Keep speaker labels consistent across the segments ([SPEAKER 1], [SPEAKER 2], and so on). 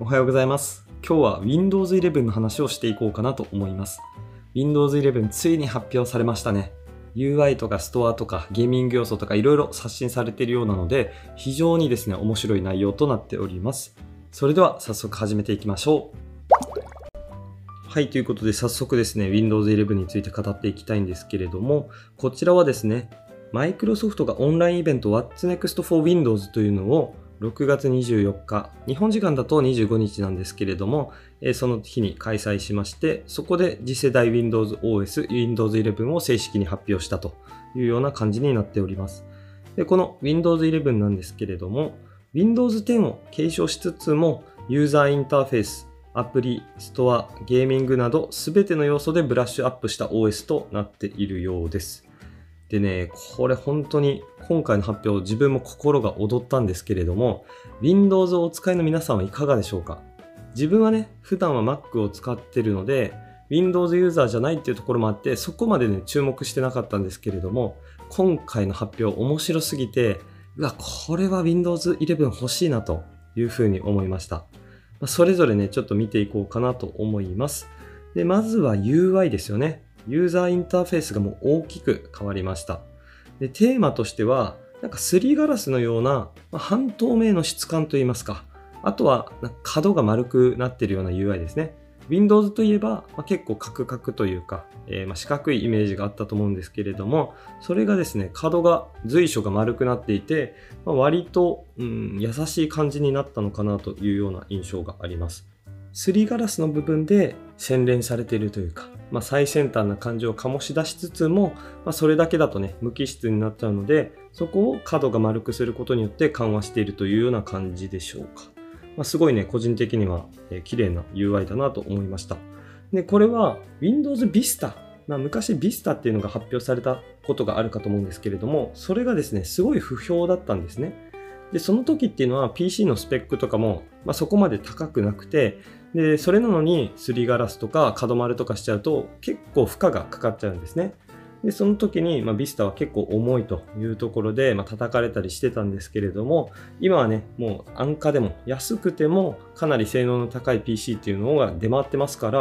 [SPEAKER 1] おはようございます。今日は Windows 11の話をしていこうかなと思います。Windows 11ついに発表されましたね。UI とかストアとかゲーミング要素とかいろいろ刷新されているようなので、非常にですね、面白い内容となっております。それでは早速始めていきましょう。はい、ということで早速ですね、Windows 11について語っていきたいんですけれども、こちらはですね、マイクロソフトがオンラインイベント What's Next for Windows というのを6月24日、日本時間だと25日なんですけれども、えその日に開催しまして、そこで次世代 Windows OS、Windows 11を正式に発表したというような感じになっております。で、この Windows 11なんですけれども、Windows 10を継承しつつも、ユーザーインターフェース、アプリ、ストア、ゲーミングなど、すべての要素でブラッシュアップした OS となっているようです。でね、これ本当に今回の発表、自分も心が躍ったんですけれども、Windows をお使いの皆さんはいかがでしょうか？自分はね、普段は Mac を使ってるので、Windows ユーザーじゃないっていうところもあって、そこまでね、注目してなかったんですけれども、今回の発表面白すぎて、うわ、これは Windows 11欲しいなというふうに思いました。それぞれね、ちょっと見ていこうかなと思います。で、まずは UI ですよね。ユーザーインターフェースがもう大きく変わりました。で、テーマとしては、なんかすりガラスのような、まあ半透明の質感といいますか。あとは、角が丸くなっているような UI ですね。Windows といえば、まあ、結構カクカクというか、えーま四角いイメージがあったと思うんですけれども、それがですね、角が、随所が丸くなっていて、まあ、割と、うん、優しい感じになったのかなというような印象があります。すりガラスの部分で洗練されているというか、まあ、最先端な感じを醸し出しつつも、まあ、それだけだとね、無機質になっちゃうので、そこを角が丸くすることによって緩和しているというような感じでしょうか。まあ、すごいね、個人的には、えー綺麗な UI だなと思いました。で、これは Windows Vista。まあ、昔 Vista っていうのが発表されたことがあるかと思うんですけれども、それがですね、すごい不評だったんですね。で、その時っていうのは PC のスペックとかも、まあ、そこまで高くなくて、で、それなのにすりガラスとか角丸とかしちゃうと結構負荷がかかっちゃうんですね。で、その時に、まあ、ビスタは結構重いというところで、まあ、叩かれたりしてたんですけれども、今はね、もう安価でも安くてもかなり性能の高い PC っていうのが出回ってますから、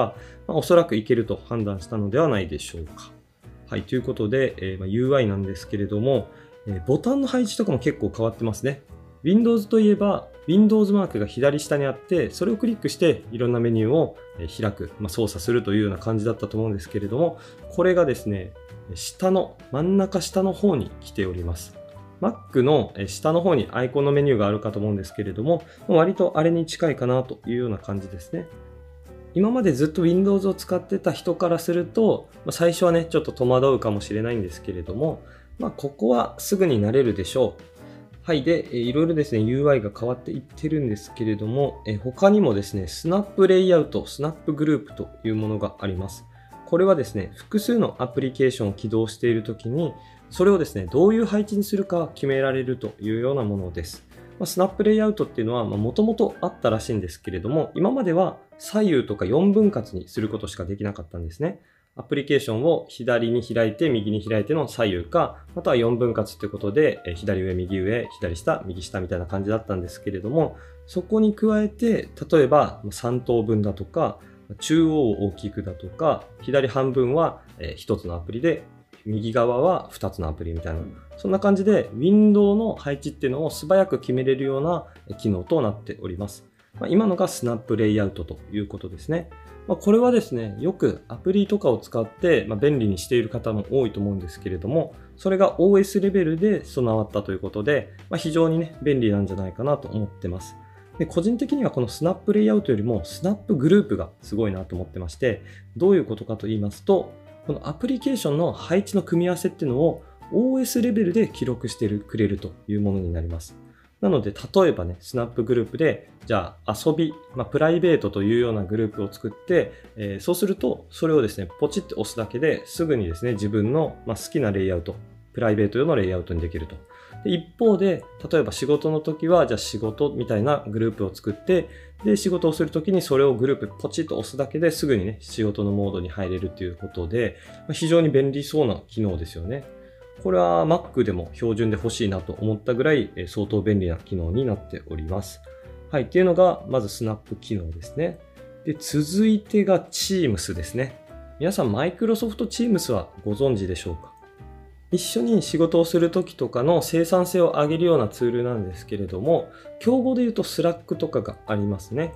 [SPEAKER 1] まあ、おそらくいけると判断したのではないでしょうか。はい、ということで、えーま、UI なんですけれども、えボタンの配置とかも結構変わってますね。Windows といえば Windows マークが左下にあって、それをクリックしていろんなメニューを開く、まあ、操作するというような感じだったと思うんですけれども、これがですね、下の、真ん中下の方に来ております。Mac の下の方にアイコンのメニューがあるかと思うんですけれども、割とあれに近いかなというような感じですね。今までずっと Windows を使ってた人からすると、まあ最初はね、ちょっと戸惑うかもしれないんですけれども、まあ、ここはすぐに慣れるでしょう。はい。で、いろいろですね、UI が変わっていってるんですけれども、え他にもですね、スナップレイアウト、スナップグループというものがあります。これはですね、複数のアプリケーションを起動しているときに、それをですね、どういう配置にするか決められるというようなものです。まあ、スナップレイアウトっていうのはもともとあったらしいんですけれども、今までは左右とか4分割にすることしかできなかったんですね。アプリケーションを左に開いて、右に開いての左右か、または4分割ということで、え左上、右上、左下、右下みたいな感じだったんですけれども、そこに加えて、例えば3等分だとか、中央を大きくだとか、左半分は1つのアプリで、右側は2つのアプリみたいな、そんな感じで、ウィンドウの配置っていうのを素早く決めれるような機能となっております。まあ今のがスナップレイアウトということですね。まあ、これはですね、よくアプリとかを使って、ま、便利にしている方も多いと思うんですけれども、それが OS レベルで備わったということで、まあ、非常にね、便利なんじゃないかなと思ってます。で個人的にはこのスナップレイアウトよりもスナップグループがすごいなと思ってまして、どういうことかと言いますと、このアプリケーションの配置の組み合わせっていうのを OS レベルで記録してくれるというものになります。なので、例えばね、スナップグループで、じゃあ遊び、まあ、プライベートというようなグループを作って、えーそうすると、それをですね、ポチって押すだけですぐにですね、自分の、まあ、好きなレイアウト、プライベート用のレイアウトにできると。で一方で、例えば仕事の時は、じゃあ仕事みたいなグループを作って、で、仕事をするときにそれをグループポチッと押すだけですぐにね、仕事のモードに入れるということで、まあ非常に便利そうな機能ですよね。これは Mac でも標準で欲しいなと思ったぐらい相当便利な機能になっております。はい、っていうのが、まずスナップ機能ですね。で、続いてが Teams ですね。皆さん、マイクロソフト Teams はご存知でしょうか？一緒に仕事をするときとかの生産性を上げるようなツールなんですけれども、競合で言うと Slack とかがありますね。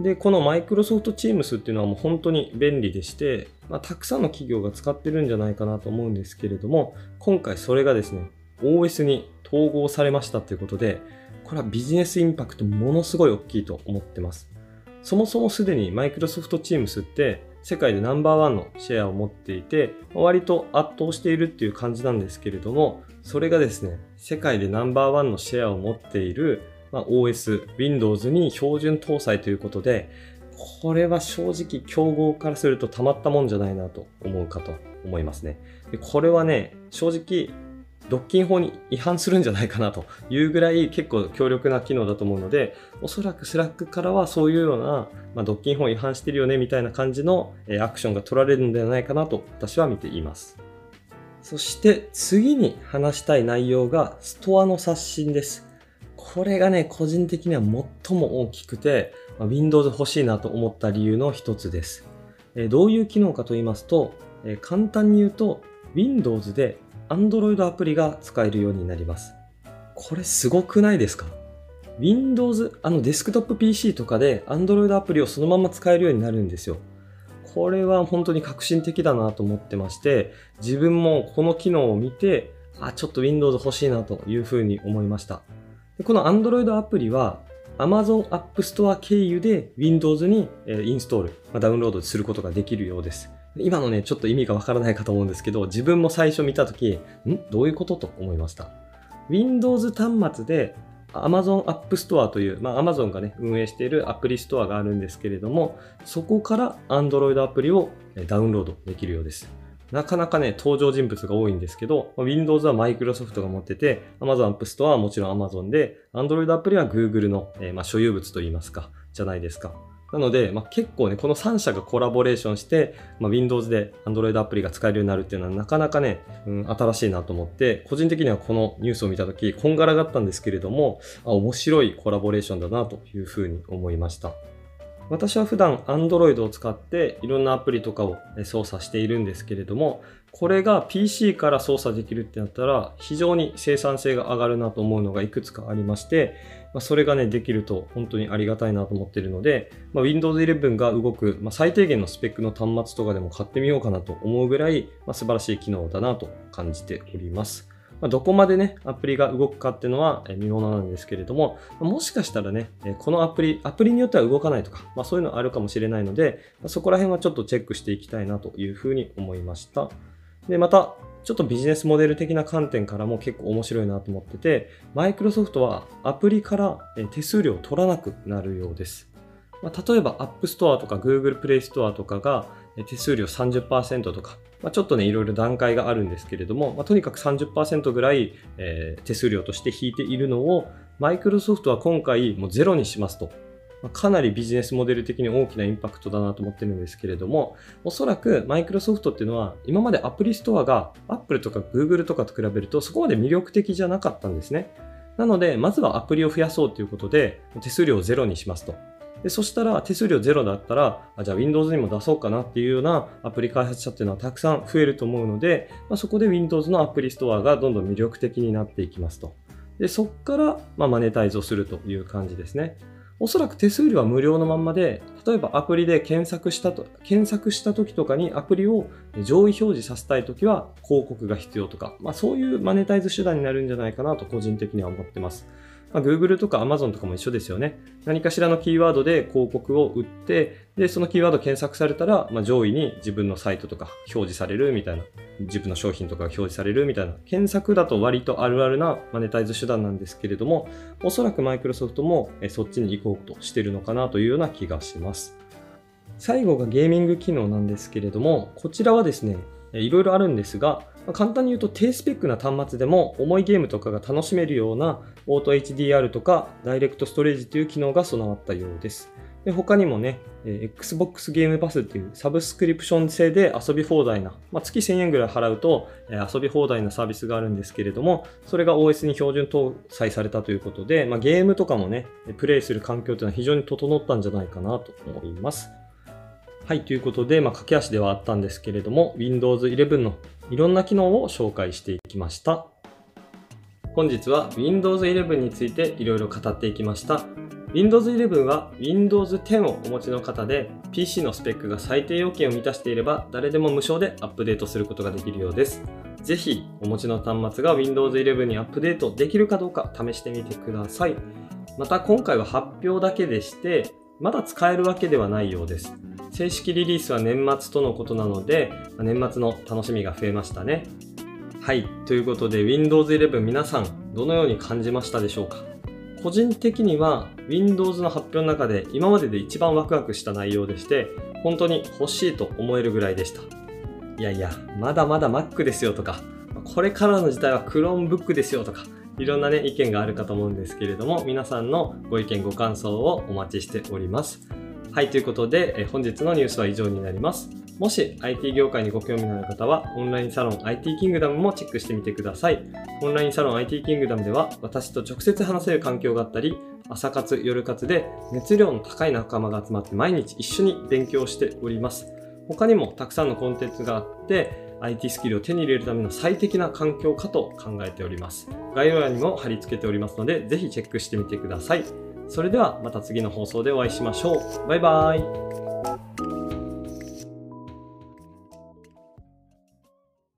[SPEAKER 1] で、このマイクロソフト Teams っていうのはもう本当に便利でして、まあ、たくさんの企業が使ってるんじゃないかなと思うんですけれども、今回それがですね、OS に統合されましたということで、これはビジネスインパクトものすごい大きいと思ってます。そもそもすでにマイクロソフト Teams って世界でナンバーワンのシェアを持っていて、割と圧倒しているっていう感じなんですけれども、それがですね、世界でナンバーワンのシェアを持っている、まあ、OS、Windows に標準搭載ということで、これは正直競合からするとたまったもんじゃないなと思うかと思いますね。でこれはね、正直独禁法に違反するんじゃないかなというぐらい結構強力な機能だと思うので、おそらくスラックからはそういうような、まあ、独禁法違反してるよねみたいな感じのアクションが取られるんではないかなと私は見ています。そして次に話したい内容がストアの刷新です。これがね、個人的には最も大きくて、まあ、Windows 欲しいなと思った理由の一つです。えどういう機能かと言いますと、え簡単に言うと Windows で Android アプリが使えるようになります。これすごくないですか？Windows、あのデスクトップ PC とかで Android アプリをそのまま使えるようになるんですよ。これは本当に革新的だなと思ってまして、自分もこの機能を見て、あ、ちょっと Windows 欲しいなというふうに思いました。この Android アプリは Amazon App Store 経由で Windows にインストール、ダウンロードすることができるようです。今のね、ちょっと意味がわからないかと思うんですけど、自分も最初見たとき、ん？どういうことと思いました？Windows 端末で Amazon App Store という、まあ、Amazon がね、運営しているアプリストアがあるんですけれども、そこから Android アプリをダウンロードできるようです。なかなかね、登場人物が多いんですけど、Windows は Microsoft が持ってて、Amazon App Store はもちろん Amazon で、Android アプリは Google の、えー、まあ、所有物といいますか、じゃないですか。なので、まあ、結構ね、この3社がコラボレーションして、まあ、Windows で Android アプリが使えるようになるっていうのはなかなかね、うん、新しいなと思って、個人的にはこのニュースを見たとき、こんがらがったんですけれども、あ面白いコラボレーションだなというふうに思いました。私は普段 Android を使っていろんなアプリとかを操作しているんですけれども、これが PC から操作できるってなったら非常に生産性が上がるなと思うのがいくつかありまして、ま、それがね、できると本当にありがたいなと思っているので、ま、Windows 11が動く、ま、最低限のスペックの端末とかでも買ってみようかなと思うぐらい、まあ、素晴らしい機能だなと感じております。ま、どこまでね、アプリが動くかっていうのは見ものなんですけれども、もしかしたらね、このアプリ、アプリによっては動かないとか、まあ、そういうのあるかもしれないので、そこら辺はちょっとチェックしていきたいなというふうに思いました。で、また、ちょっとビジネスモデル的な観点からも結構面白いなと思ってて、マイクロソフトはアプリから手数料を取らなくなるようです。まあ、例えば App Store とか Google Play Store とかが手数料30%とか、まあ、ちょっとね、いろいろ段階があるんですけれども、まあ、とにかく30%ぐらい、えー、手数料として引いているのを、マイクロソフトは今回もうゼロにしますとまあかなりビジネスモデル的に大きなインパクトだなと思ってるんですけれども、おそらくマイクロソフトっていうのは、今までアプリストアが Apple とか Google とかと比べるとそこまで魅力的じゃなかったんですね。なので、まずはアプリを増やそうということで、手数料をゼロにしますと。でそしたら手数料ゼロだったら、あじゃあ Windows にも出そうかなっていうようなアプリ開発者っていうのはたくさん増えると思うので、まあ、そこで Windows のアプリストアがどんどん魅力的になっていきますと。でそこから、まあ、マネタイズをするという感じですね。おそらく手数料は無料のまんまで、例えばアプリで検索したと、検索した時とかにアプリを上位表示させたい時は広告が必要とか、まあそういうマネタイズ手段になるんじゃないかなと個人的には思ってます。まあ、Google とか Amazon とかも一緒ですよね。何かしらのキーワードで広告を売って、で、そのキーワード検索されたら、まあ、上位に自分のサイトとか表示されるみたいな、自分の商品とかが表示されるみたいな、検索だと割とあるあるなマネタイズ手段なんですけれども、おそらくマイクロソフトもそっちに行こうとしてるのかなというような気がします。最後がゲーミング機能なんですけれども、こちらはですね、いろいろあるんですが、ま簡単に言うと低スペックな端末でも重いゲームとかが楽しめるようなオート HDR とかダイレクトストレージという機能が備わったようです。で他にもね、え Xbox ゲームパスっていうサブスクリプション制で遊び放題な、まあ、月1000円ぐらい払うと、え遊び放題なサービスがあるんですけれども、それが OS に標準搭載されたということで、まあ、ゲームとかもね、プレイする環境というのは非常に整ったんじゃないかなと思います。はい、ということで、まあ、駆け足ではあったんですけれども、Windows 11のいろんな機能を紹介していきました。本日は Windows 11についていろいろ語っていきました。Windows 11は Windows 10をお持ちの方で PC のスペックが最低要件を満たしていれば誰でも無償でアップデートすることができるようです。ぜひお持ちの端末が Windows 11にアップデートできるかどうか試してみてください。また今回は発表だけでしてまだ使えるわけではないようです。正式リリースは年末とのことなので年末の楽しみが増えましたね。はい。ということで Windows 11皆さんどのように感じましたでしょうか？個人的には Windows の発表の中で今までで一番ワクワクした内容でして本当に欲しいと思えるぐらいでした。いやいや、まだまだ Mac ですよとか、これからの時代は Chromebook ですよとか、いろんなね、意見があるかと思うんですけれども、皆さんのご意見、ご感想をお待ちしております。はい、ということで、え本日のニュースは以上になります。もし IT 業界にご興味のある方は、オンラインサロン IT キングダムもチェックしてみてください。オンラインサロン IT キングダムでは、私と直接話せる環境があったり、朝活、夜活で熱量の高い仲間が集まって毎日一緒に勉強しております。他にもたくさんのコンテンツがあって、IT スキルを手に入れるための最適な環境かと考えております。概要欄にも貼り付けておりますので、ぜひチェックしてみてください。それではまた次の放送でお会いしましょう。バイバーイ。